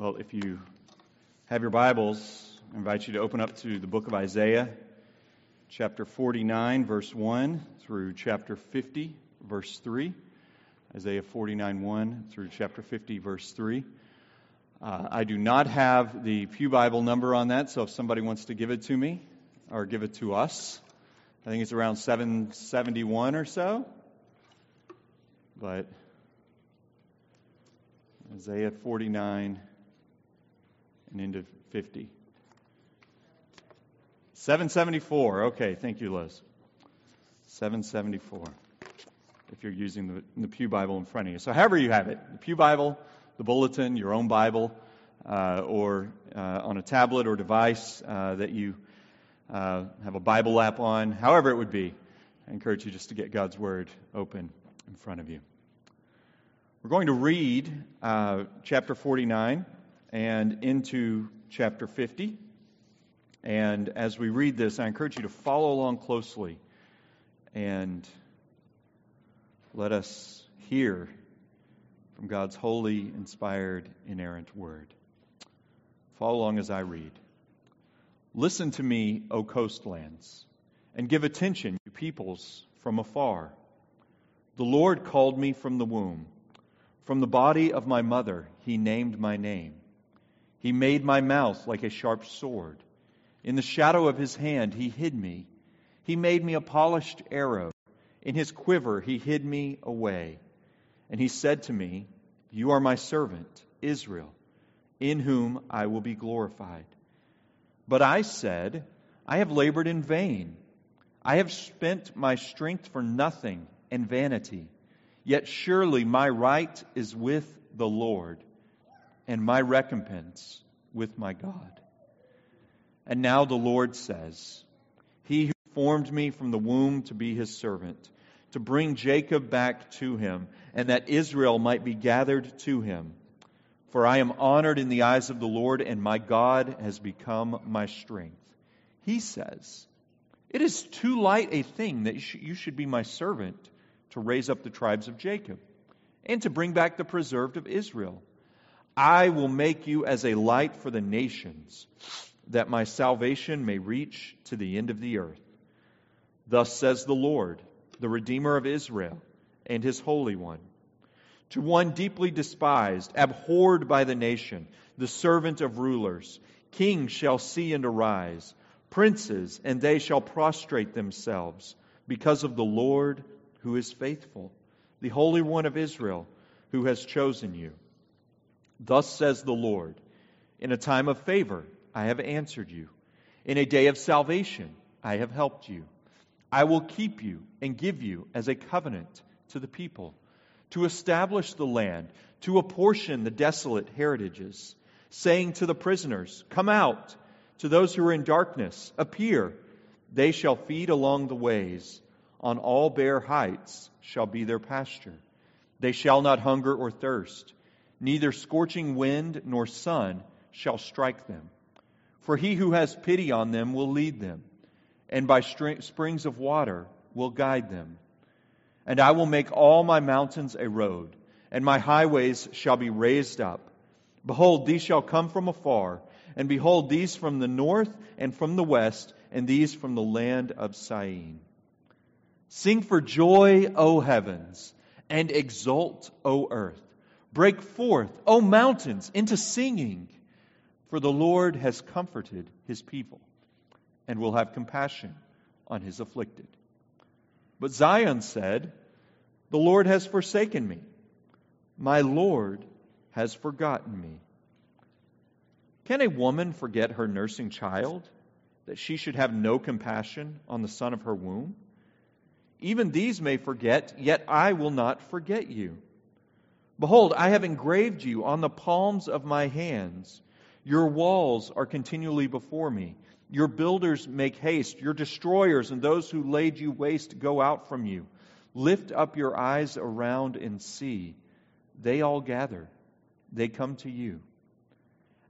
Well, if you have your Bibles, I invite you to open up to the book of Isaiah, chapter 49, verse 1 through chapter 50, verse 3. Isaiah 49, 1 through chapter 50, verse 3. Uh, I do not have the Pew Bible number on that, so if somebody wants to give it to me or give it to us, I think it's around 771 or so. But Isaiah 49 and into 50. 774. Okay, thank you, Liz. 774. If you're using the, the, Pew Bible in front of you. So, however you have it the Pew Bible, the bulletin, your own Bible, uh, or uh, on a tablet or device uh, that you uh, have a Bible app on, however it would be, I encourage you just to get God's Word open in front of you. We're going to read uh, chapter 49 and into chapter 50. And as we read this, I encourage you to follow along closely and let us hear from God's holy, inspired, inerrant word. Follow along as I read. Listen to me, O coastlands, and give attention, you peoples from afar. The Lord called me from the womb. From the body of my mother, he named my name. He made my mouth like a sharp sword. In the shadow of his hand, he hid me. He made me a polished arrow. In his quiver, he hid me away. And he said to me, You are my servant, Israel, in whom I will be glorified. But I said, I have labored in vain. I have spent my strength for nothing and vanity. Yet surely my right is with the Lord and my recompense with my God. And now the Lord says, He who formed me from the womb to be his servant, to bring Jacob back to him, and that Israel might be gathered to him. For I am honored in the eyes of the Lord, and my God has become my strength. He says, It is too light a thing that you should be my servant to raise up the tribes of Jacob, and to bring back the preserved of Israel. I will make you as a light for the nations, that my salvation may reach to the end of the earth. Thus says the Lord, the Redeemer of Israel, and his Holy One. To one deeply despised, abhorred by the nation, the servant of rulers, kings shall see and arise, princes, and they shall prostrate themselves, because of the Lord who is faithful, the Holy One of Israel, who has chosen you. Thus says the Lord In a time of favor, I have answered you. In a day of salvation, I have helped you. I will keep you and give you as a covenant to the people, to establish the land, to apportion the desolate heritages, saying to the prisoners, Come out. To those who are in darkness, appear. They shall feed along the ways. On all bare heights shall be their pasture. They shall not hunger or thirst neither scorching wind nor sun shall strike them. For he who has pity on them will lead them, and by springs of water will guide them. And I will make all my mountains a road, and my highways shall be raised up. Behold, these shall come from afar, and behold, these from the north and from the west, and these from the land of Syene. Sing for joy, O heavens, and exult, O earth. Break forth, O mountains, into singing, for the Lord has comforted his people and will have compassion on his afflicted. But Zion said, The Lord has forsaken me. My Lord has forgotten me. Can a woman forget her nursing child, that she should have no compassion on the son of her womb? Even these may forget, yet I will not forget you. Behold, I have engraved you on the palms of my hands. Your walls are continually before me. Your builders make haste. Your destroyers and those who laid you waste go out from you. Lift up your eyes around and see. They all gather. They come to you.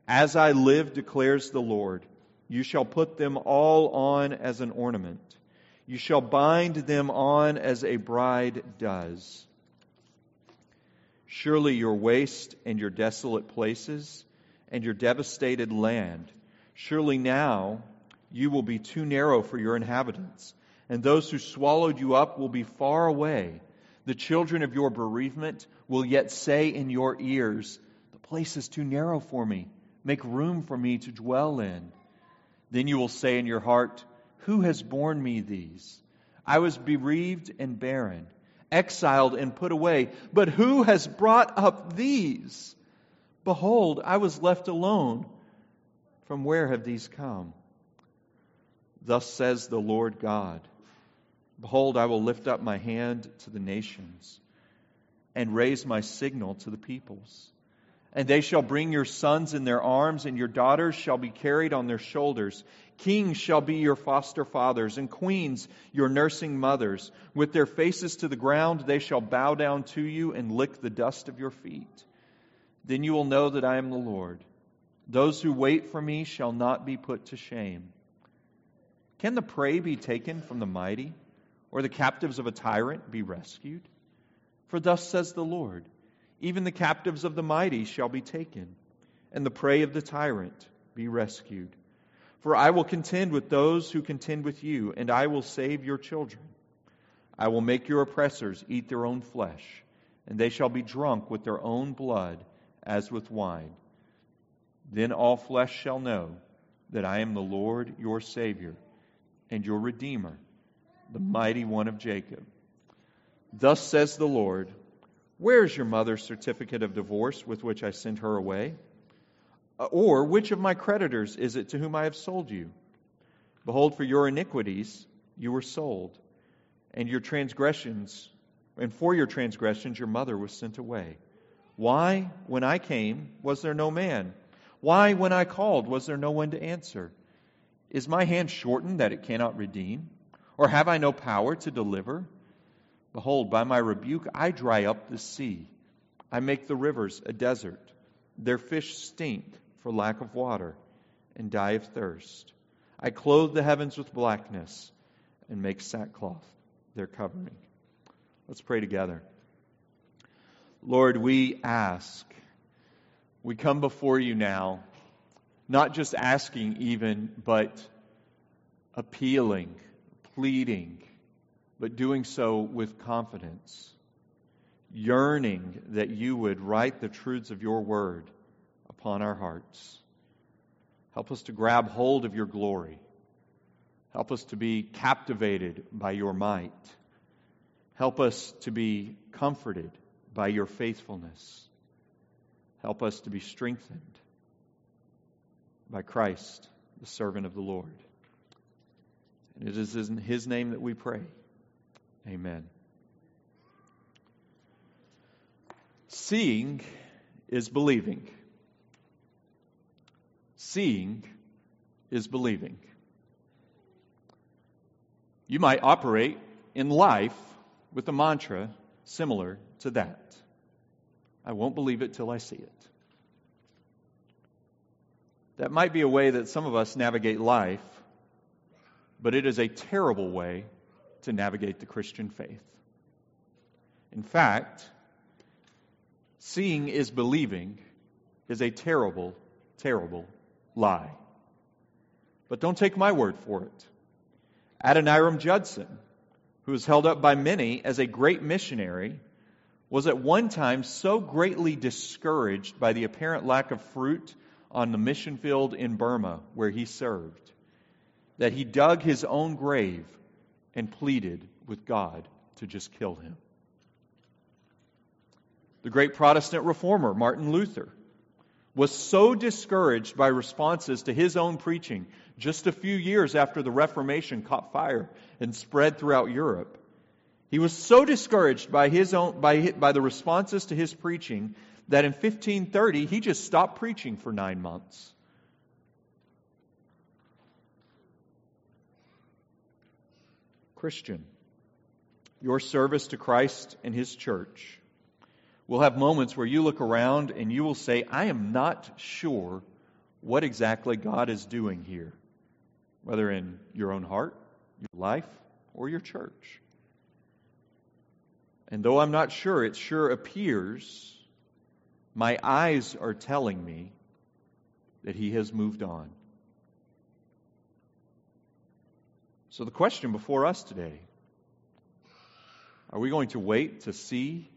As I live, declares the Lord, you shall put them all on as an ornament. You shall bind them on as a bride does. Surely your waste and your desolate places and your devastated land. Surely now you will be too narrow for your inhabitants, and those who swallowed you up will be far away. The children of your bereavement will yet say in your ears, The place is too narrow for me. Make room for me to dwell in. Then you will say in your heart, Who has borne me these? I was bereaved and barren, exiled and put away. But who has brought up these? Behold, I was left alone. From where have these come? Thus says the Lord God Behold, I will lift up my hand to the nations and raise my signal to the peoples. And they shall bring your sons in their arms, and your daughters shall be carried on their shoulders. Kings shall be your foster fathers, and queens your nursing mothers. With their faces to the ground, they shall bow down to you and lick the dust of your feet. Then you will know that I am the Lord. Those who wait for me shall not be put to shame. Can the prey be taken from the mighty, or the captives of a tyrant be rescued? For thus says the Lord even the captives of the mighty shall be taken, and the prey of the tyrant be rescued. For I will contend with those who contend with you, and I will save your children. I will make your oppressors eat their own flesh, and they shall be drunk with their own blood as with wine. Then all flesh shall know that I am the Lord your Savior and your Redeemer, the mighty one of Jacob. Thus says the Lord where is your mother's certificate of divorce with which I sent her away? Uh, or which of my creditors is it to whom I have sold you? Behold, for your iniquities you were sold, and your transgressions, and for your transgressions your mother was sent away. Why, when I came, was there no man? Why, when I called, was there no one to answer? Is my hand shortened that it cannot redeem? Or have I no power to deliver? Behold, by my rebuke I dry up the sea. I make the rivers a desert. Their fish stink for lack of water and die of thirst. I clothe the heavens with blackness and make sackcloth their covering. Let's pray together. Lord, we ask, we come before you now, not just asking even, but appealing, pleading, but doing so with confidence, yearning that you would write the truths of your word upon our hearts. Help us to grab hold of your glory. Help us to be captivated by your might. Help us to be comforted by your faithfulness. Help us to be strengthened by Christ, the servant of the Lord. And it is in his name that we pray. Amen. Seeing is believing. Seeing is believing. You might operate in life with a mantra similar to that. I won't believe it till I see it. That might be a way that some of us navigate life, but it is a terrible way to navigate the Christian faith. In fact, seeing is believing is a terrible, terrible lie. But don't take my word for it. Adoniram Judson, who is held up by many as a great missionary, was at one time so greatly discouraged by the apparent lack of fruit on the mission field in Burma where he served that he dug his own grave and pleaded with God to just kill him. The great Protestant reformer, Martin Luther, was so discouraged by responses to his own preaching just a few years after the Reformation caught fire and spread throughout Europe. He was so discouraged by, his own, by, by the responses to his preaching that in 1530 he just stopped preaching for nine months. Christian, your service to Christ and His church will have moments where you look around and you will say, I am not sure what exactly God is doing here, whether in your own heart, your life, or your church. And though I'm not sure, it sure appears my eyes are telling me that he has moved on. So, the question before us today are we going to wait to see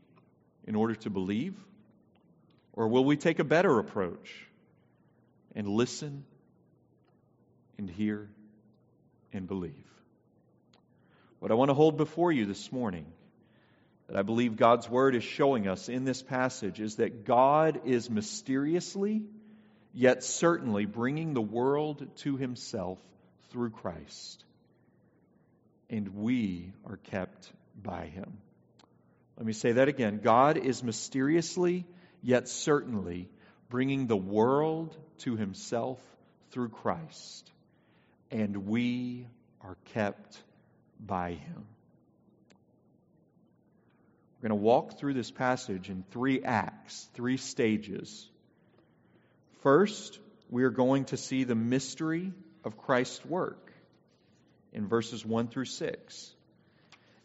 in order to believe? Or will we take a better approach and listen and hear and believe? What I want to hold before you this morning, that I believe God's Word is showing us in this passage, is that God is mysteriously, yet certainly, bringing the world to Himself through Christ. And we are kept by Him. Let me say that again. God is mysteriously, yet certainly, bringing the world to himself through Christ, and we are kept by him. We're going to walk through this passage in three acts, three stages. First, we are going to see the mystery of Christ's work in verses 1 through 6.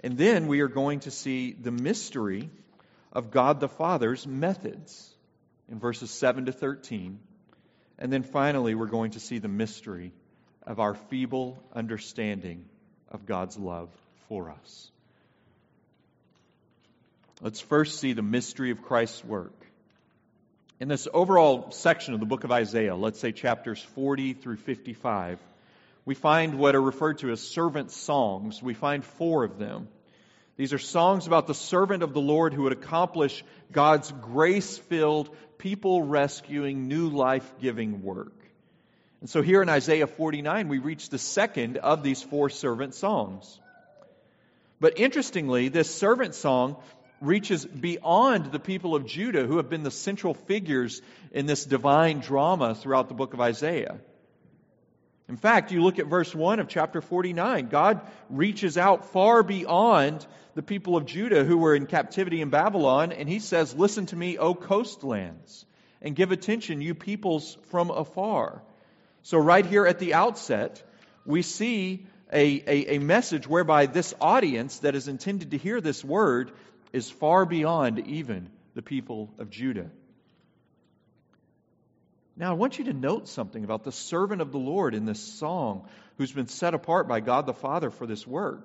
And then we are going to see the mystery of God the Father's methods in verses 7 to 13. And then finally, we're going to see the mystery of our feeble understanding of God's love for us. Let's first see the mystery of Christ's work. In this overall section of the book of Isaiah, let's say chapters 40 through 55, we find what are referred to as servant songs. We find four of them. These are songs about the servant of the Lord who would accomplish God's grace filled, people rescuing, new life giving work. And so here in Isaiah 49, we reach the second of these four servant songs. But interestingly, this servant song reaches beyond the people of Judah who have been the central figures in this divine drama throughout the book of Isaiah. In fact, you look at verse 1 of chapter 49. God reaches out far beyond the people of Judah who were in captivity in Babylon, and he says, Listen to me, O coastlands, and give attention, you peoples from afar. So, right here at the outset, we see a, a, a message whereby this audience that is intended to hear this word is far beyond even the people of Judah. Now, I want you to note something about the servant of the Lord in this song who's been set apart by God the Father for this work.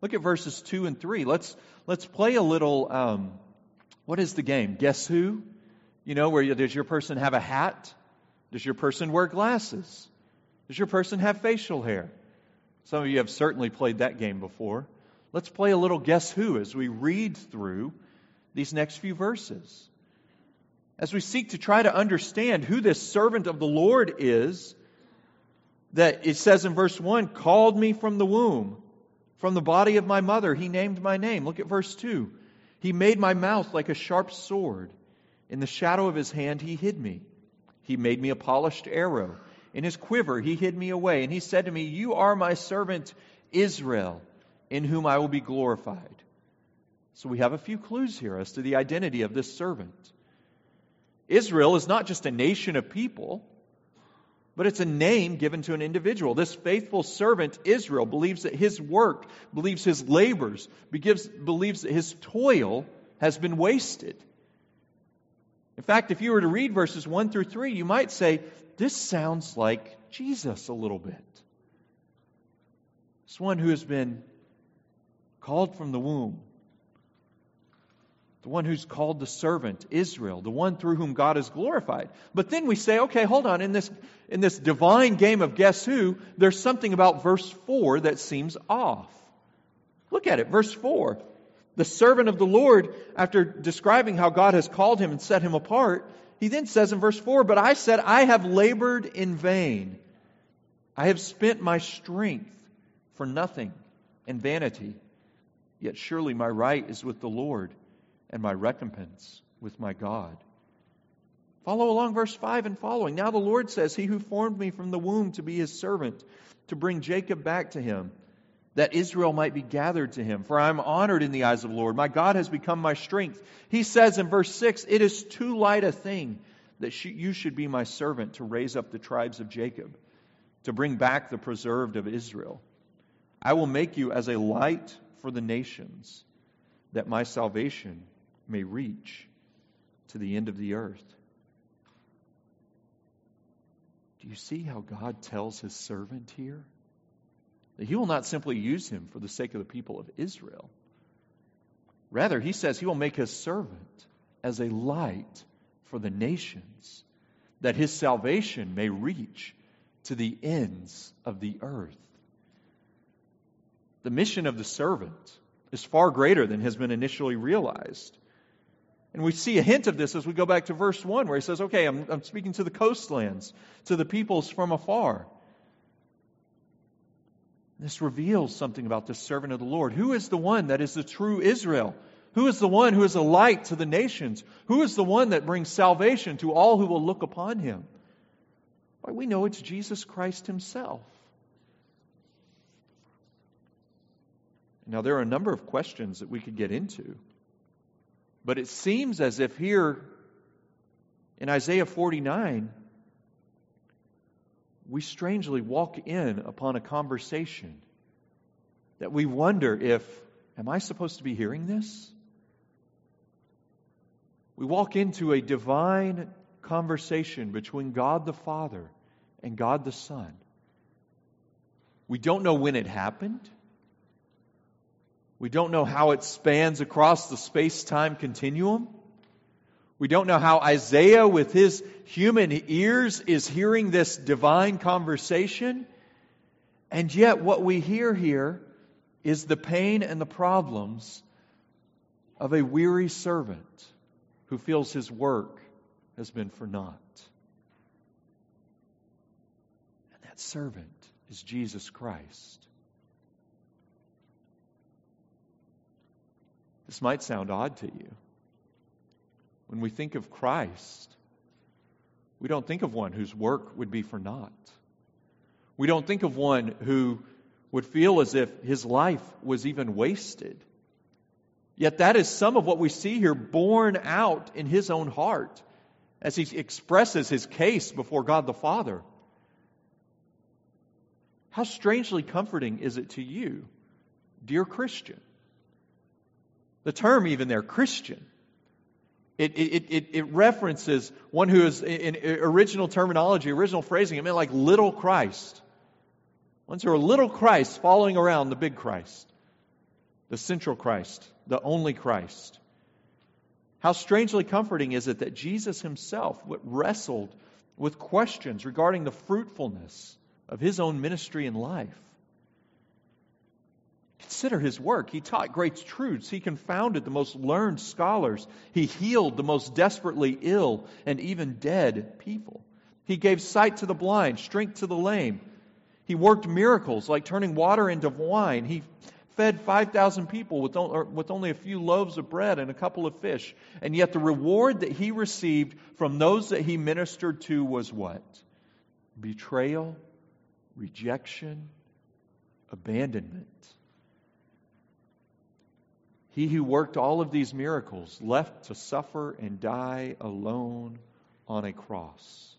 Look at verses 2 and 3. Let's, let's play a little, um, what is the game? Guess who? You know, where you, does your person have a hat? Does your person wear glasses? Does your person have facial hair? Some of you have certainly played that game before. Let's play a little guess who as we read through these next few verses as we seek to try to understand who this servant of the Lord is, that it says in verse 1 called me from the womb, from the body of my mother, he named my name. Look at verse 2. He made my mouth like a sharp sword. In the shadow of his hand, he hid me. He made me a polished arrow. In his quiver, he hid me away. And he said to me, You are my servant Israel, in whom I will be glorified. So we have a few clues here as to the identity of this servant. Israel is not just a nation of people, but it's a name given to an individual. This faithful servant, Israel, believes that his work, believes his labors, believes, that his toil has been wasted. In fact, if you were to read verses 1 through 3, you might say, this sounds like Jesus a little bit. This one who has been called from the womb, the one who's called the servant, Israel, the one through whom God is glorified. But then we say, okay, hold on, in this, in this divine game of guess who, there's something about verse 4 that seems off. Look at it, verse 4. The servant of the Lord, after describing how God has called him and set him apart, he then says in verse 4, But I said, I have labored in vain. I have spent my strength for nothing and vanity. Yet surely my right is with the Lord and my recompense with my God. Follow along verse 5 and following. Now the Lord says, He who formed me from the womb to be his servant, to bring Jacob back to him, that Israel might be gathered to him. For I am honored in the eyes of the Lord. My God has become my strength. He says in verse 6, It is too light a thing that you should be my servant to raise up the tribes of Jacob, to bring back the preserved of Israel. I will make you as a light for the nations, that my salvation may reach to the end of the earth. Do you see how God tells his servant here? That he will not simply use him for the sake of the people of Israel. Rather, he says he will make his servant as a light for the nations, that his salvation may reach to the ends of the earth. The mission of the servant is far greater than has been initially realized. And we see a hint of this as we go back to verse 1, where he says, Okay, I'm, I'm speaking to the coastlands, to the peoples from afar. This reveals something about this servant of the Lord. Who is the one that is the true Israel? Who is the one who is a light to the nations? Who is the one that brings salvation to all who will look upon him? Why, we know it's Jesus Christ himself. Now, there are a number of questions that we could get into. But it seems as if here in Isaiah 49, we strangely walk in upon a conversation that we wonder if, am I supposed to be hearing this? We walk into a divine conversation between God the Father and God the Son. We don't know when it happened. We don't know how it spans across the space time continuum. We don't know how Isaiah, with his human ears, is hearing this divine conversation. And yet, what we hear here is the pain and the problems of a weary servant who feels his work has been for naught. And that servant is Jesus Christ. This might sound odd to you. When we think of Christ, we don't think of one whose work would be for naught. We don't think of one who would feel as if his life was even wasted. Yet that is some of what we see here borne out in his own heart as he expresses his case before God the Father. How strangely comforting is it to you, dear Christian, the term, even there, Christian, it, it, it, it references one who is, in original terminology, original phrasing, it meant like little Christ. Ones who are little Christ following around the big Christ, the central Christ, the only Christ. How strangely comforting is it that Jesus himself wrestled with questions regarding the fruitfulness of his own ministry and life? Consider his work. He taught great truths. He confounded the most learned scholars. He healed the most desperately ill and even dead people. He gave sight to the blind, strength to the lame. He worked miracles like turning water into wine. He fed 5,000 people with, with only a few loaves of bread and a couple of fish. And yet the reward that he received from those that he ministered to was what? Betrayal, rejection, abandonment. He who worked all of these miracles left to suffer and die alone on a cross.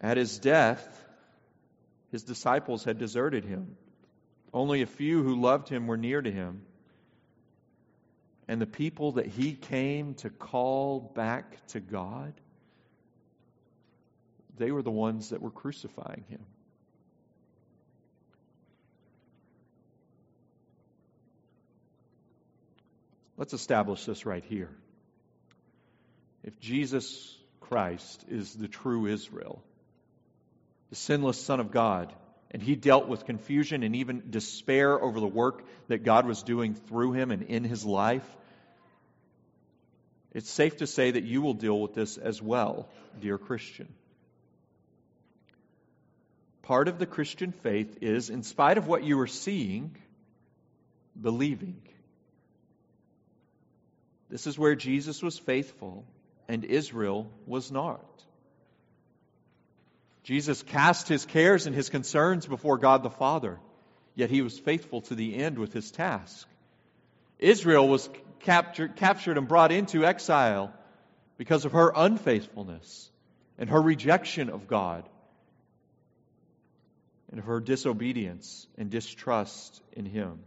At his death, his disciples had deserted him. Only a few who loved him were near to him. And the people that he came to call back to God, they were the ones that were crucifying him. Let's establish this right here. If Jesus Christ is the true Israel, the sinless Son of God, and he dealt with confusion and even despair over the work that God was doing through him and in his life, it's safe to say that you will deal with this as well, dear Christian. Part of the Christian faith is, in spite of what you are seeing, believing. This is where Jesus was faithful and Israel was not. Jesus cast his cares and his concerns before God the Father, yet he was faithful to the end with his task. Israel was captured, captured and brought into exile because of her unfaithfulness and her rejection of God and her disobedience and distrust in him.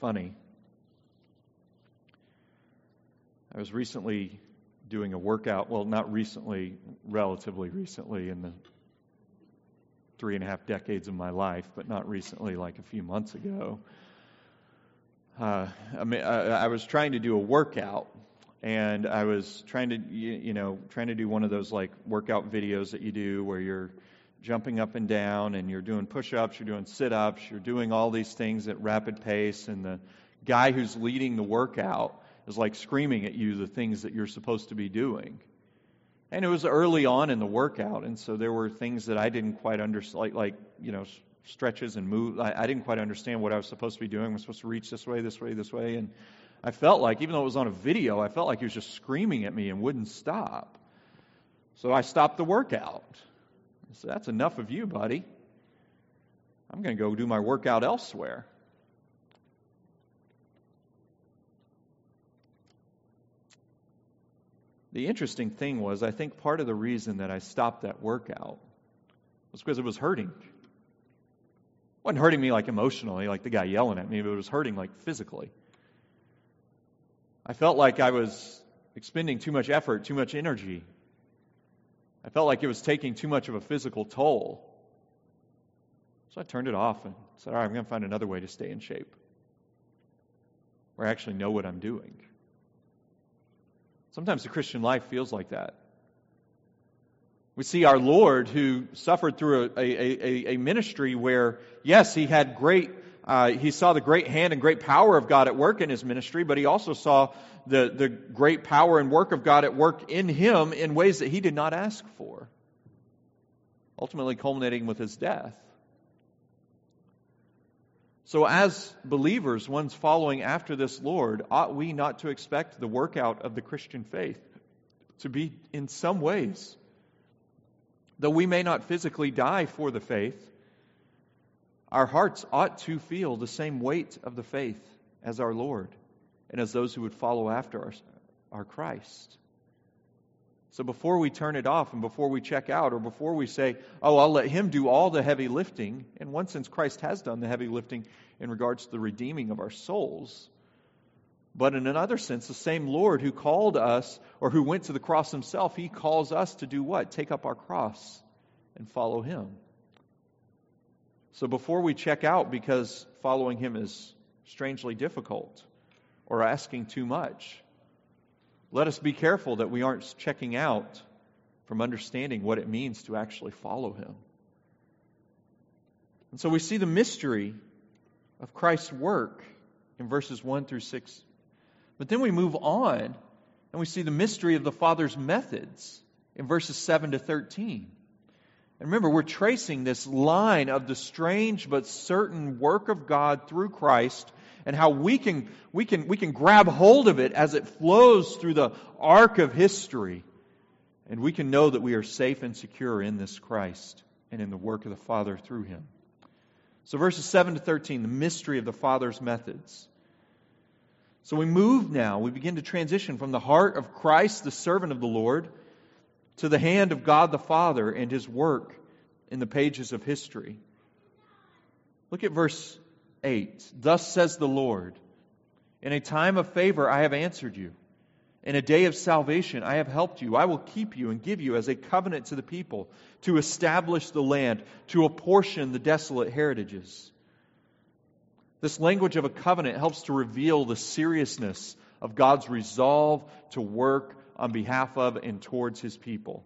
Funny. I was recently doing a workout, well, not recently, relatively recently in the three and a half decades of my life, but not recently, like a few months ago. Uh, I, mean, I, I was trying to do a workout, and I was trying to, you, you know, trying to do one of those like workout videos that you do where you're jumping up and down and you're doing push-ups, you're doing sit-ups, you're doing all these things at rapid pace, and the guy who's leading the workout is like screaming at you the things that you're supposed to be doing. And it was early on in the workout, and so there were things that I didn't quite understand, like, like you know, stretches and move. I, I didn't quite understand what I was supposed to be doing. I was supposed to reach this way, this way, this way, and I felt like, even though it was on a video, I felt like he was just screaming at me and wouldn't stop. So I stopped the workout. Said, "That's enough of you, buddy. I'm going to go do my workout elsewhere." The interesting thing was, I think part of the reason that I stopped that workout was because it was hurting. It wasn't hurting me like emotionally, like the guy yelling at me, but it was hurting like physically. I felt like I was expending too much effort, too much energy. I felt like it was taking too much of a physical toll. So I turned it off and said, All right, I'm going to find another way to stay in shape where I actually know what I'm doing. Sometimes the Christian life feels like that. We see our Lord who suffered through a, a, a ministry where, yes, he had great, uh, he saw the great hand and great power of God at work in his ministry, but he also saw the, the great power and work of God at work in him in ways that he did not ask for, ultimately culminating with his death. So, as believers, ones following after this Lord, ought we not to expect the workout of the Christian faith to be in some ways? Though we may not physically die for the faith, our hearts ought to feel the same weight of the faith as our Lord and as those who would follow after our, our Christ. So before we turn it off and before we check out or before we say, oh, I'll let him do all the heavy lifting, in one sense, Christ has done the heavy lifting in regards to the redeeming of our souls. But in another sense, the same Lord who called us or who went to the cross himself, he calls us to do what? Take up our cross and follow him. So before we check out because following him is strangely difficult or asking too much, let us be careful that we aren't checking out from understanding what it means to actually follow him. And so we see the mystery of Christ's work in verses 1 through 6. But then we move on and we see the mystery of the Father's methods in verses 7 to 13. And remember, we're tracing this line of the strange but certain work of God through Christ and how we can, we can, we can grab hold of it as it flows through the arc of history. And we can know that we are safe and secure in this Christ and in the work of the Father through him. So, verses 7 to 13, the mystery of the Father's methods. So, we move now, we begin to transition from the heart of Christ, the servant of the Lord, to the hand of God the Father and his work in the pages of history. Look at verse 8 Thus says the Lord, In a time of favor I have answered you. In a day of salvation I have helped you. I will keep you and give you as a covenant to the people, to establish the land, to apportion the desolate heritages. This language of a covenant helps to reveal the seriousness of God's resolve to work on behalf of and towards his people.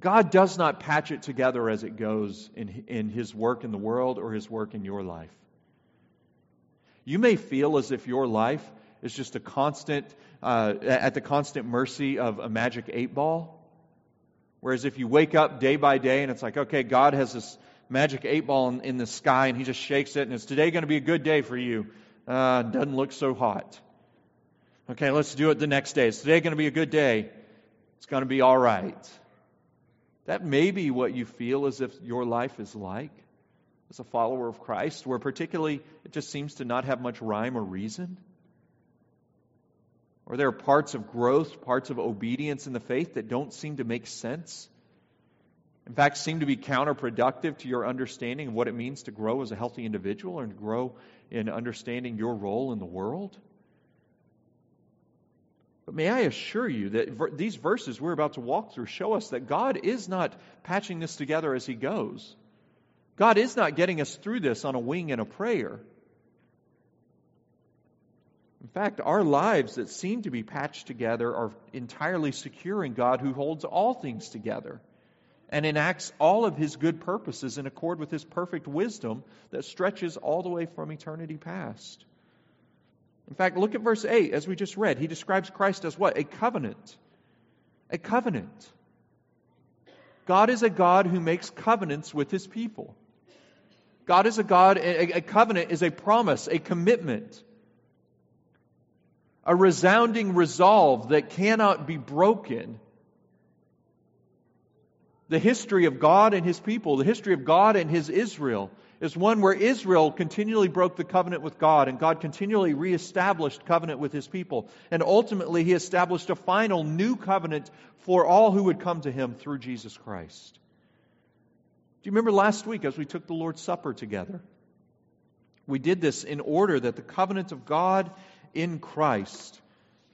God does not patch it together as it goes in, in his work in the world or his work in your life. You may feel as if your life is just a constant, uh, at the constant mercy of a magic eight ball. Whereas if you wake up day by day and it's like, okay, God has this magic eight ball in, in the sky and he just shakes it and it's today going to be a good day for you. Uh, doesn't look so hot. Okay, let's do it the next day. Is today going to be a good day? It's going to be all right. That may be what you feel as if your life is like as a follower of Christ, where particularly it just seems to not have much rhyme or reason. Or there are parts of growth, parts of obedience in the faith that don't seem to make sense. in fact, seem to be counterproductive to your understanding of what it means to grow as a healthy individual and to grow in understanding your role in the world? But may I assure you that these verses we're about to walk through show us that God is not patching this together as He goes. God is not getting us through this on a wing and a prayer. In fact, our lives that seem to be patched together are entirely secure in God who holds all things together and enacts all of his good purposes in accord with his perfect wisdom that stretches all the way from eternity past. In fact, look at verse 8 as we just read. He describes Christ as what? A covenant. A covenant. God is a God who makes covenants with his people. God is a God, a, a covenant is a promise, a commitment a resounding resolve that cannot be broken. The history of God and his people, the history of God and his Israel, is one where Israel continually broke the covenant with God, and God continually reestablished covenant with his people. And ultimately, he established a final new covenant for all who would come to him through Jesus Christ. Do you remember last week as we took the Lord's Supper together? We did this in order that the covenant of God in Christ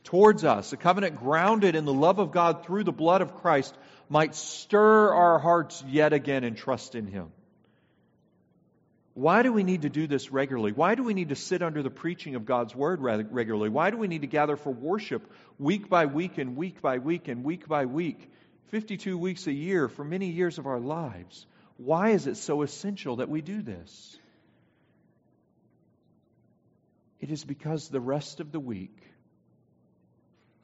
towards us, a covenant grounded in the love of God through the blood of Christ, might stir our hearts yet again and trust in Him. Why do we need to do this regularly? Why do we need to sit under the preaching of God's Word regularly? Why do we need to gather for worship week by week and week by week and week by week, 52 weeks a year for many years of our lives? Why is it so essential that we do this? It is because the rest of the week,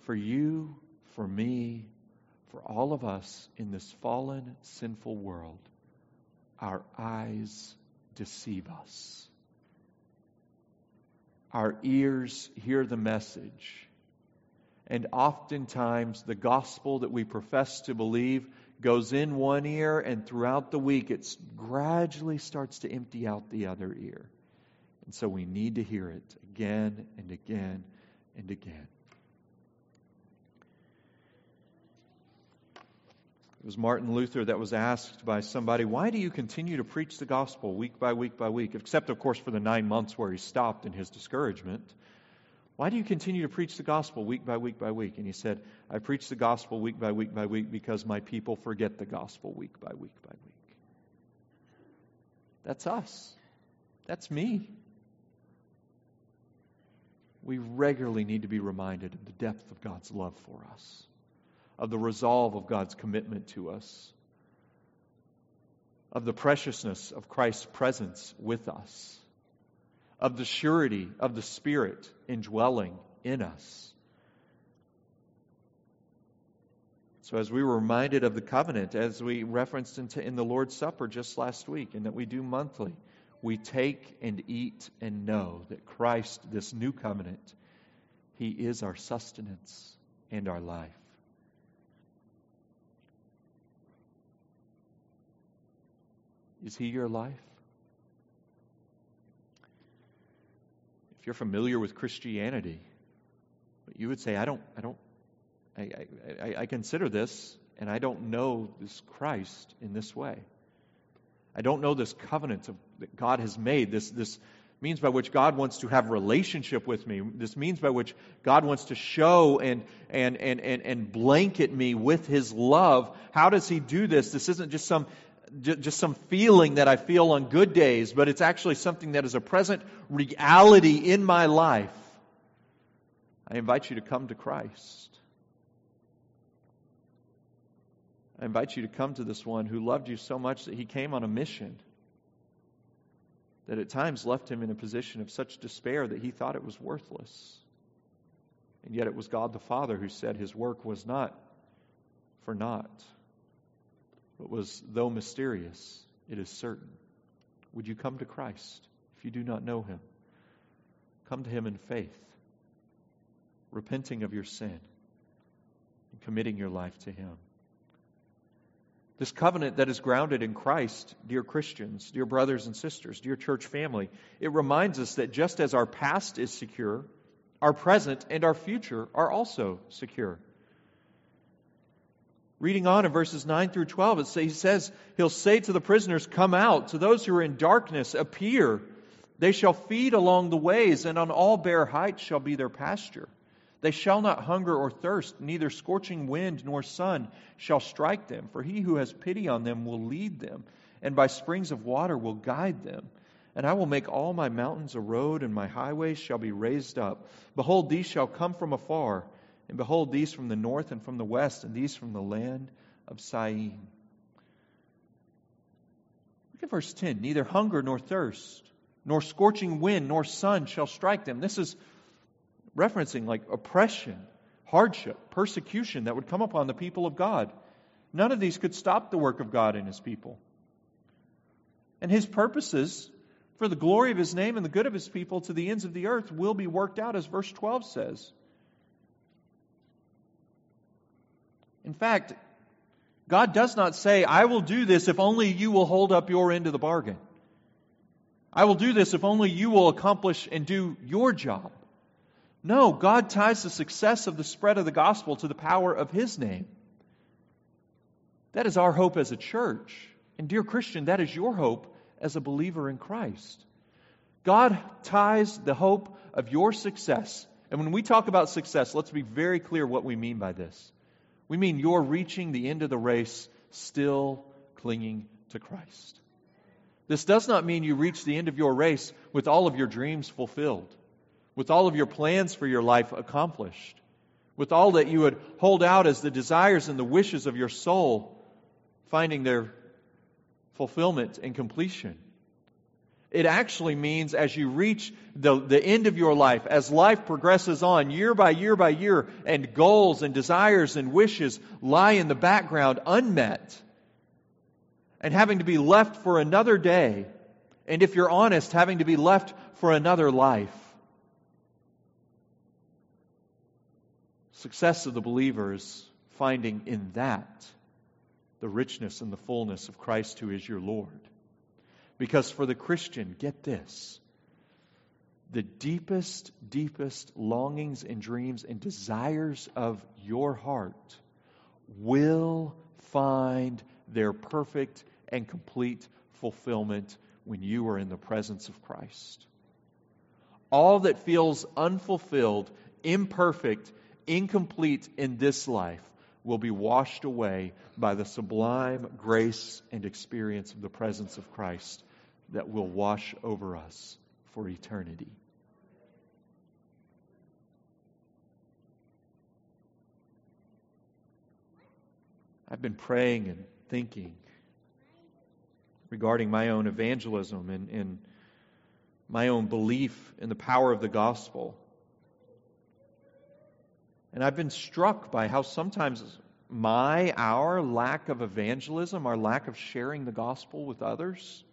for you, for me, for all of us in this fallen, sinful world, our eyes deceive us. Our ears hear the message. And oftentimes, the gospel that we profess to believe goes in one ear, and throughout the week, it gradually starts to empty out the other ear. And so we need to hear it again and again and again. It was Martin Luther that was asked by somebody, Why do you continue to preach the gospel week by week by week? Except, of course, for the nine months where he stopped in his discouragement. Why do you continue to preach the gospel week by week by week? And he said, I preach the gospel week by week by week because my people forget the gospel week by week by week. That's us. That's me we regularly need to be reminded of the depth of God's love for us, of the resolve of God's commitment to us, of the preciousness of Christ's presence with us, of the surety of the Spirit indwelling in us. So, as we were reminded of the covenant, as we referenced in the Lord's Supper just last week, and that we do monthly, we take and eat and know that Christ, this new covenant, He is our sustenance and our life. Is He your life? If you're familiar with Christianity, you would say, I don't, I don't, I, I, I consider this, and I don't know this Christ in this way. I don't know this covenant of, that God has made, this, this means by which God wants to have relationship with me. This means by which God wants to show and, and, and, and, and blanket me with His love. How does He do this? This isn't just some, just some feeling that I feel on good days, but it's actually something that is a present reality in my life. I invite you to come to Christ. I invite you to come to this one who loved you so much that he came on a mission that at times left him in a position of such despair that he thought it was worthless. And yet it was God the Father who said his work was not for naught, but was, though mysterious, it is certain. Would you come to Christ if you do not know him? Come to him in faith, repenting of your sin, and committing your life to him. This covenant that is grounded in Christ, dear Christians, dear brothers and sisters, dear church family, it reminds us that just as our past is secure, our present and our future are also secure. Reading on in verses 9 through 12, it say, he says, He'll say to the prisoners, Come out. To those who are in darkness, appear. They shall feed along the ways, and on all bare heights shall be their pasture. They shall not hunger or thirst, neither scorching wind nor sun shall strike them. For he who has pity on them will lead them, and by springs of water will guide them. And I will make all my mountains a road, and my highways shall be raised up. Behold, these shall come from afar, and behold, these from the north and from the west, and these from the land of Syene. Look at verse 10 Neither hunger nor thirst, nor scorching wind nor sun shall strike them. This is referencing like oppression, hardship, persecution that would come upon the people of God. None of these could stop the work of God in his people. And his purposes for the glory of his name and the good of his people to the ends of the earth will be worked out, as verse 12 says. In fact, God does not say, I will do this if only you will hold up your end of the bargain. I will do this if only you will accomplish and do your job. No, God ties the success of the spread of the gospel to the power of His name. That is our hope as a church. And, dear Christian, that is your hope as a believer in Christ. God ties the hope of your success. And when we talk about success, let's be very clear what we mean by this. We mean you're reaching the end of the race still clinging to Christ. This does not mean you reach the end of your race with all of your dreams fulfilled with all of your plans for your life accomplished, with all that you would hold out as the desires and the wishes of your soul finding their fulfillment and completion. It actually means as you reach the, the end of your life, as life progresses on year by year by year, and goals and desires and wishes lie in the background unmet, and having to be left for another day, and if you're honest, having to be left for another life. Success of the believers finding in that the richness and the fullness of Christ who is your Lord. Because for the Christian, get this the deepest, deepest longings and dreams and desires of your heart will find their perfect and complete fulfillment when you are in the presence of Christ. All that feels unfulfilled, imperfect, incomplete in this life will be washed away by the sublime grace and experience of the presence of Christ that will wash over us for eternity. I've been praying and thinking regarding my own evangelism and, and my own belief in the power of the gospel. And I've been struck by how sometimes my, our lack of evangelism, our lack of sharing the gospel with others,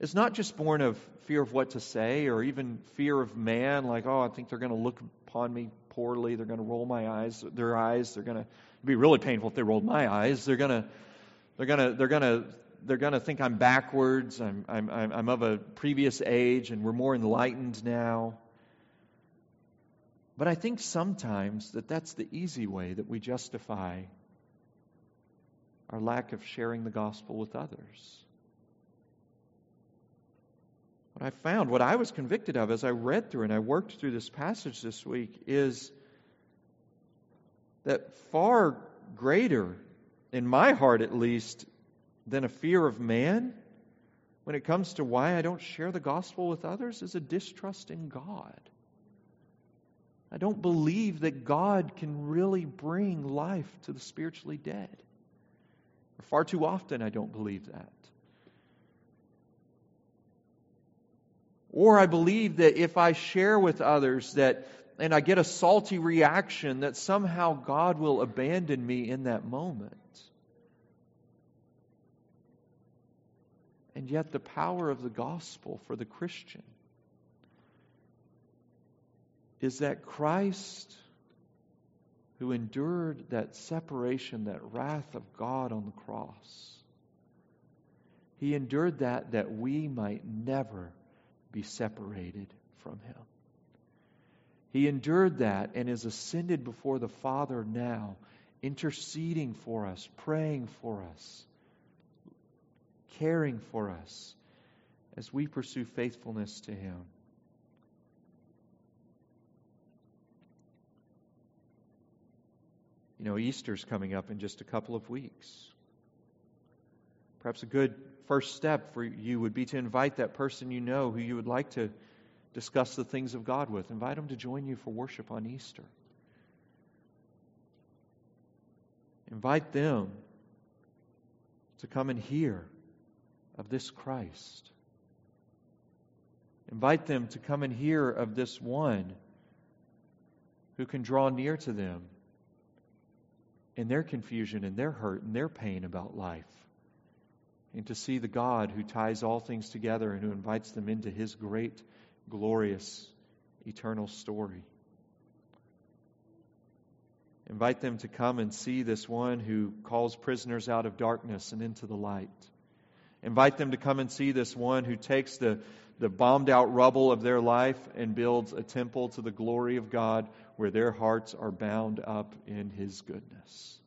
is not just born of fear of what to say or even fear of man, like, oh, I think they're going to look upon me poorly. They're going to roll my eyes, their eyes. They're going to be really painful if they rolled my eyes. They're going to, they're going to, they're going to, they're going to think I'm backwards. I'm, I'm, I'm of a previous age, and we're more enlightened now. But I think sometimes that that's the easy way that we justify our lack of sharing the gospel with others. What I found, what I was convicted of as I read through and I worked through this passage this week is that far greater, in my heart at least, than a fear of man when it comes to why I don't share the gospel with others is a distrust in God. I don't believe that God can really bring life to the spiritually dead. Far too often, I don't believe that. Or I believe that if I share with others that and I get a salty reaction that somehow God will abandon me in that moment. And yet, the power of the gospel for the Christian is that Christ, who endured that separation, that wrath of God on the cross, he endured that that we might never be separated from him. He endured that and is ascended before the Father now, interceding for us, praying for us, caring for us as we pursue faithfulness to Him. You know, Easter's coming up in just a couple of weeks. Perhaps a good first step for you would be to invite that person you know who you would like to discuss the things of God with. Invite them to join you for worship on Easter. Invite them to come and hear of this Christ. Invite them to come and hear of this one who can draw near to them in their confusion and their hurt and their pain about life. And to see the God who ties all things together and who invites them into his great, glorious, eternal story. Invite them to come and see this one who calls prisoners out of darkness and into the light. Invite them to come and see this one who takes the, the bombed out rubble of their life and builds a temple to the glory of God where their hearts are bound up in his goodness.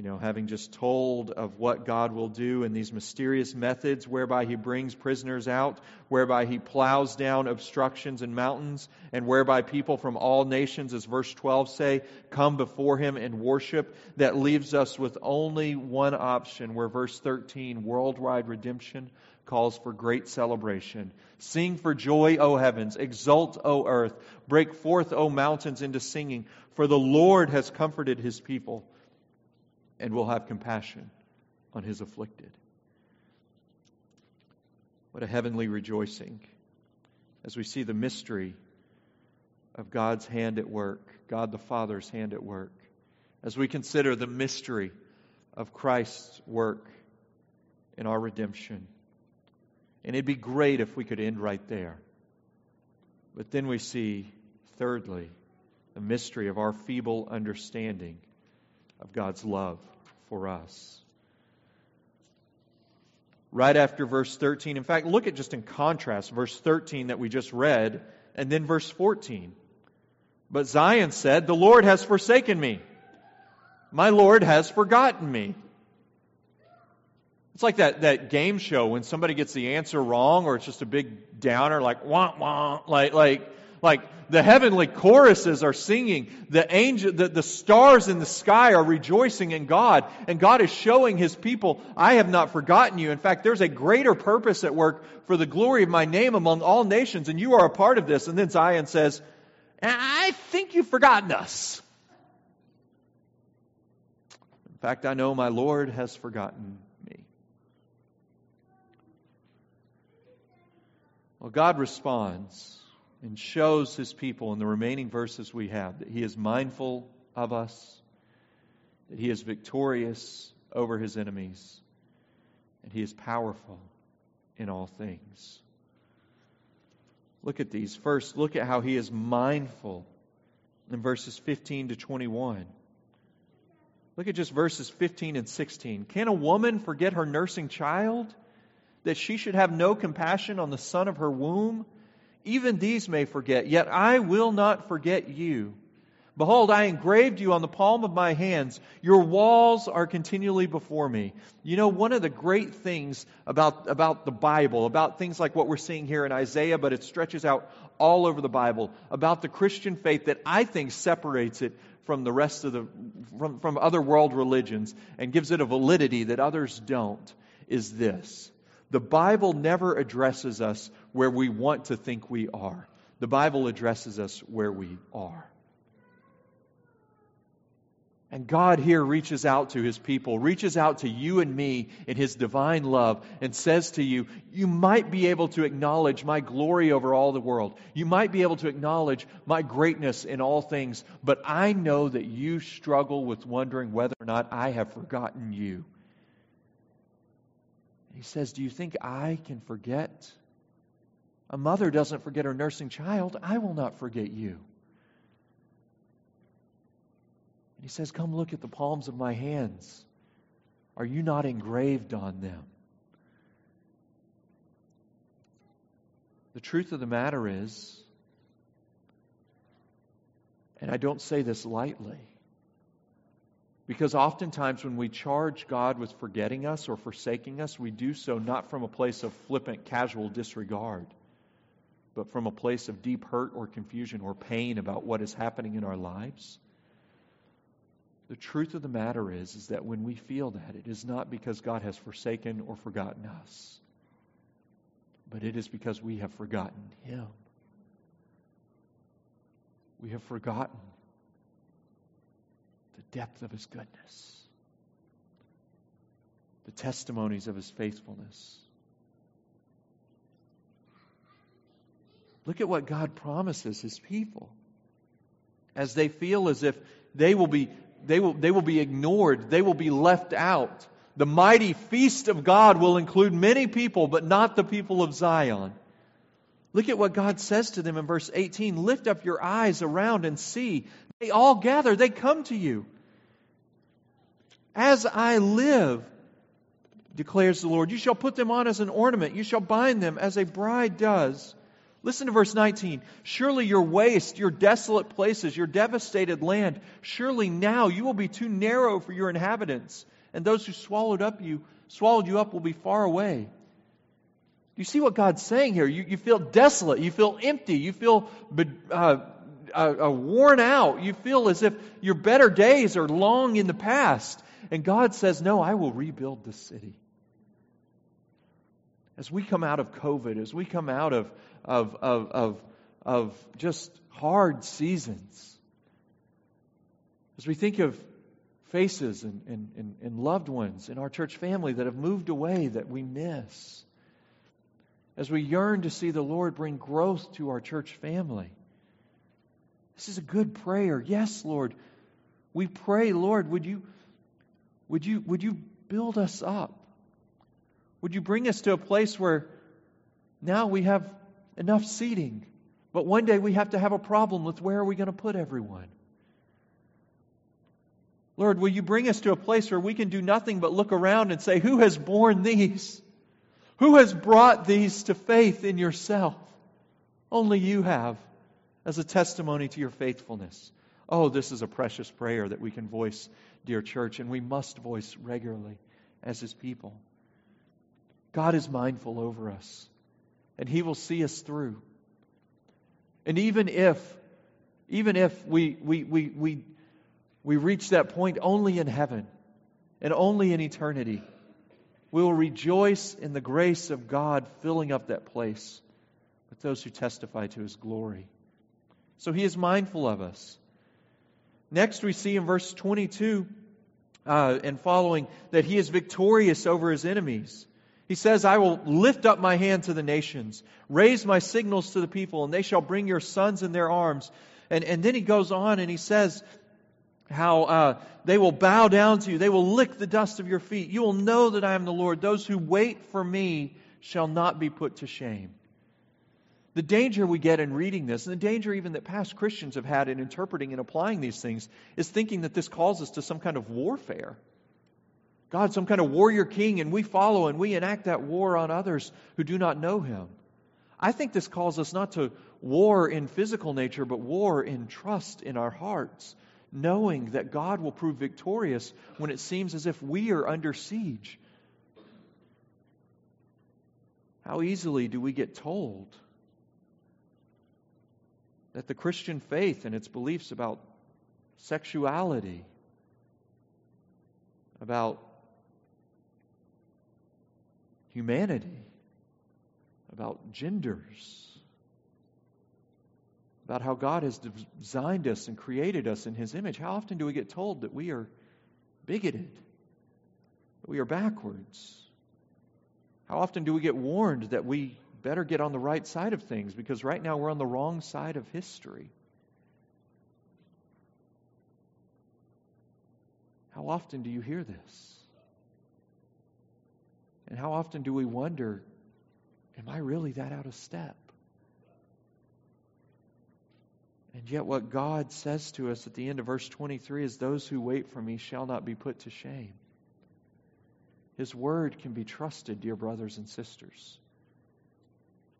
You know, having just told of what God will do in these mysterious methods whereby He brings prisoners out, whereby He plows down obstructions and mountains, and whereby people from all nations, as verse 12 say, come before Him and worship, that leaves us with only one option, where verse 13, worldwide redemption, calls for great celebration. Sing for joy, O heavens, exult, O earth, break forth, O mountains, into singing, for the Lord has comforted His people and will have compassion on his afflicted. What a heavenly rejoicing as we see the mystery of God's hand at work, God the Father's hand at work, as we consider the mystery of Christ's work in our redemption. And it'd be great if we could end right there. But then we see, thirdly, the mystery of our feeble understanding of God's love for us. Right after verse 13, in fact, look at just in contrast, verse 13 that we just read, and then verse 14. But Zion said, The Lord has forsaken me. My Lord has forgotten me. It's like that, that game show when somebody gets the answer wrong or it's just a big downer, like wah wah, like like like the heavenly choruses are singing, the angel, the, the stars in the sky are rejoicing in God, and God is showing His people, I have not forgotten you. In fact, there's a greater purpose at work for the glory of my name among all nations, and you are a part of this. And then Zion says, I think you've forgotten us. In fact, I know my Lord has forgotten me. Well, God responds and shows his people in the remaining verses we have that he is mindful of us, that he is victorious over his enemies, and he is powerful in all things. Look at these. First, look at how he is mindful in verses 15 to 21. Look at just verses 15 and 16. Can a woman forget her nursing child? That she should have no compassion on the son of her womb? Even these may forget, yet I will not forget you. Behold, I engraved you on the palm of my hands. Your walls are continually before me. You know, one of the great things about, about the Bible, about things like what we're seeing here in Isaiah, but it stretches out all over the Bible, about the Christian faith that I think separates it from the rest of the, from, from other world religions and gives it a validity that others don't, is this. The Bible never addresses us where we want to think we are. The Bible addresses us where we are. And God here reaches out to his people, reaches out to you and me in his divine love, and says to you, You might be able to acknowledge my glory over all the world. You might be able to acknowledge my greatness in all things, but I know that you struggle with wondering whether or not I have forgotten you. He says, Do you think I can forget? A mother doesn't forget her nursing child. I will not forget you. And he says, Come look at the palms of my hands. Are you not engraved on them? The truth of the matter is, And I don't say this lightly. Because oftentimes when we charge God with forgetting us or forsaking us, we do so not from a place of flippant, casual disregard, but from a place of deep hurt or confusion or pain about what is happening in our lives. The truth of the matter is, is that when we feel that, it is not because God has forsaken or forgotten us, but it is because we have forgotten Him. We have forgotten depth of His goodness, the testimonies of His faithfulness. Look at what God promises His people as they feel as if they will be they will, they will be ignored. They will be left out. The mighty feast of God will include many people, but not the people of Zion. Look at what God says to them in verse 18 Lift up your eyes around and see. They all gather, they come to you. As I live, declares the Lord, you shall put them on as an ornament, you shall bind them as a bride does. Listen to verse 19. Surely your waste, your desolate places, your devastated land, surely now you will be too narrow for your inhabitants, and those who swallowed up you, swallowed you up will be far away. You see what God's saying here? You, you feel desolate, you feel empty, you feel uh, uh, uh, worn out, you feel as if your better days are long in the past. And God says, No, I will rebuild the city as we come out of COVID, as we come out of, of, of, of, of just hard seasons, as we think of faces and, and, and, loved ones in our church family that have moved away that we miss, as we yearn to see the Lord bring growth to our church family, this is a good prayer. Yes, Lord. We pray, Lord, would you, would you, would you build us up? Would you bring us to a place where now we have enough seating, but one day we have to have a problem with where are we going to put everyone? Lord, will you bring us to a place where we can do nothing but look around and say, Who has borne these? Who has brought these to faith in yourself? Only you have, as a testimony to your faithfulness. Oh, this is a precious prayer that we can voice, dear church, and we must voice regularly as his people. God is mindful over us, and He will see us through. And even if, even if we, we, we, we, we reach that point only in heaven and only in eternity, we will rejoice in the grace of God filling up that place with those who testify to His glory. So He is mindful of us. Next, we see in verse 22 uh, and following that He is victorious over His enemies. He says, I will lift up my hand to the nations, raise my signals to the people, and they shall bring your sons in their arms. And, and then he goes on and he says how uh, they will bow down to you, they will lick the dust of your feet. You will know that I am the Lord. Those who wait for me shall not be put to shame. The danger we get in reading this, and the danger even that past Christians have had in interpreting and applying these things, is thinking that this calls us to some kind of warfare. God, some kind of warrior king, and we follow and we enact that war on others who do not know him. I think this calls us not to war in physical nature, but war in trust in our hearts, knowing that God will prove victorious when it seems as if we are under siege. How easily do we get told that the Christian faith and its beliefs about sexuality, about humanity, about genders, about how God has designed us and created us in His image. How often do we get told that we are bigoted, that we are backwards? How often do we get warned that we better get on the right side of things because right now we're on the wrong side of history? How often do you hear this? And how often do we wonder, am I really that out of step? And yet, what God says to us at the end of verse 23 is, Those who wait for me shall not be put to shame. His word can be trusted, dear brothers and sisters.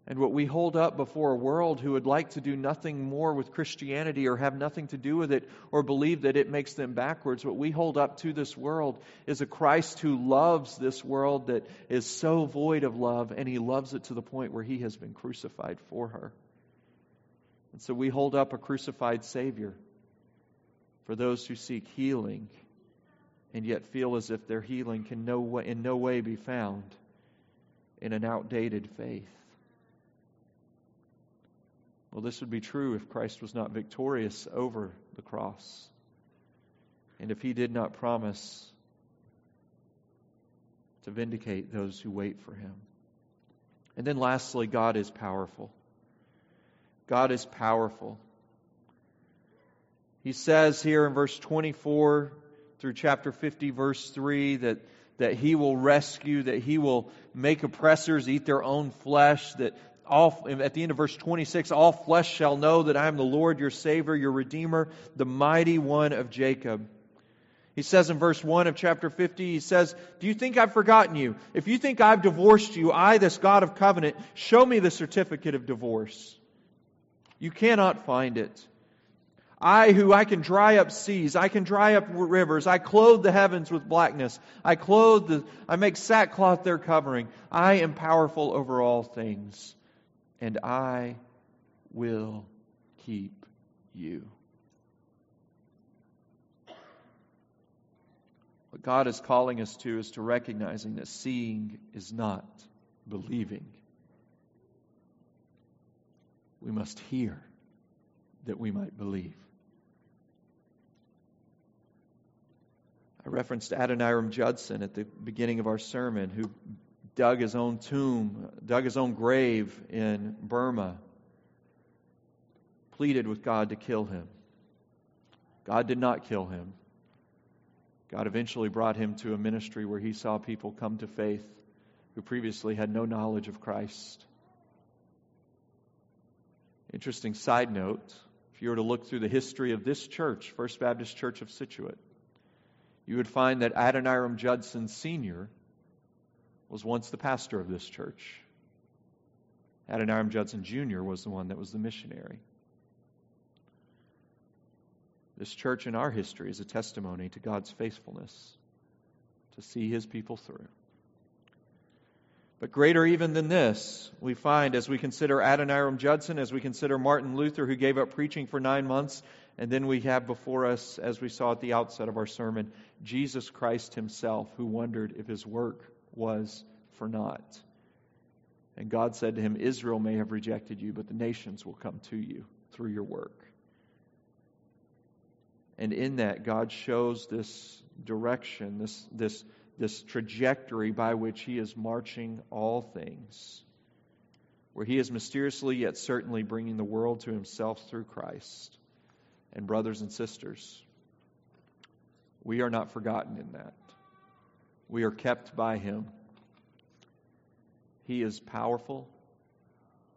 And what we hold up before a world who would like to do nothing more with Christianity or have nothing to do with it or believe that it makes them backwards, what we hold up to this world is a Christ who loves this world that is so void of love, and he loves it to the point where he has been crucified for her. And so we hold up a crucified Savior for those who seek healing and yet feel as if their healing can no way, in no way be found in an outdated faith. Well, this would be true if Christ was not victorious over the cross and if he did not promise to vindicate those who wait for him. And then lastly, God is powerful. God is powerful. He says here in verse 24 through chapter 50, verse 3, that, that he will rescue, that he will make oppressors eat their own flesh, that all, at the end of verse 26, all flesh shall know that I am the Lord, your Savior, your Redeemer, the mighty one of Jacob. He says in verse 1 of chapter 50, he says, Do you think I've forgotten you? If you think I've divorced you, I, this God of covenant, show me the certificate of divorce. You cannot find it. I, who I can dry up seas, I can dry up rivers, I clothe the heavens with blackness, I clothe the, I make sackcloth their covering. I am powerful over all things, and I will keep you. What God is calling us to is to recognizing that seeing is not believing we must hear that we might believe. I referenced Adoniram Judson at the beginning of our sermon, who dug his own tomb, dug his own grave in Burma, pleaded with God to kill him. God did not kill him. God eventually brought him to a ministry where he saw people come to faith who previously had no knowledge of Christ. Interesting side note if you were to look through the history of this church, First Baptist Church of Scituate, you would find that Adoniram Judson Sr. was once the pastor of this church. Adoniram Judson Jr. was the one that was the missionary. This church in our history is a testimony to God's faithfulness to see his people through. But greater even than this, we find as we consider Adoniram Judson, as we consider Martin Luther, who gave up preaching for nine months, and then we have before us, as we saw at the outset of our sermon, Jesus Christ himself, who wondered if his work was for naught. And God said to him, Israel may have rejected you, but the nations will come to you through your work. And in that, God shows this direction, this, this this trajectory by which he is marching all things, where he is mysteriously yet certainly bringing the world to himself through Christ. And, brothers and sisters, we are not forgotten in that. We are kept by him. He is powerful,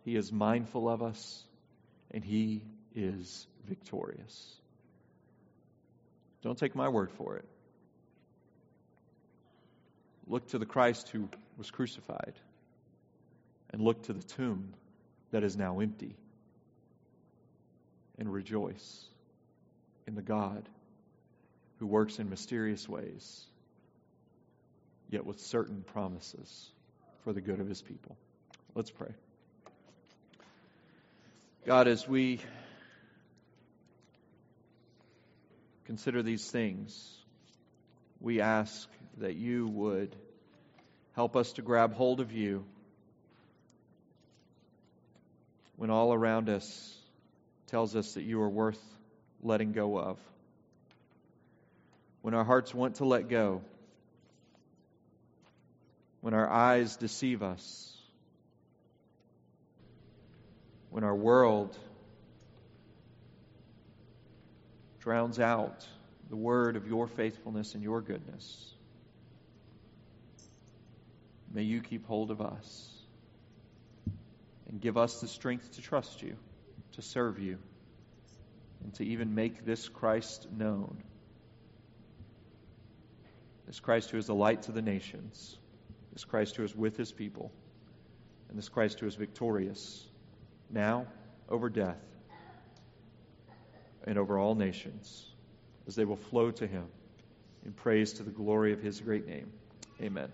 he is mindful of us, and he is victorious. Don't take my word for it. Look to the Christ who was crucified, and look to the tomb that is now empty, and rejoice in the God who works in mysterious ways, yet with certain promises for the good of his people. Let's pray. God, as we consider these things, we ask that you would help us to grab hold of you when all around us tells us that you are worth letting go of. When our hearts want to let go, when our eyes deceive us, when our world drowns out the word of your faithfulness and your goodness. May you keep hold of us and give us the strength to trust you, to serve you, and to even make this Christ known. This Christ who is the light to the nations, this Christ who is with his people, and this Christ who is victorious now over death and over all nations, as they will flow to him in praise to the glory of his great name. Amen.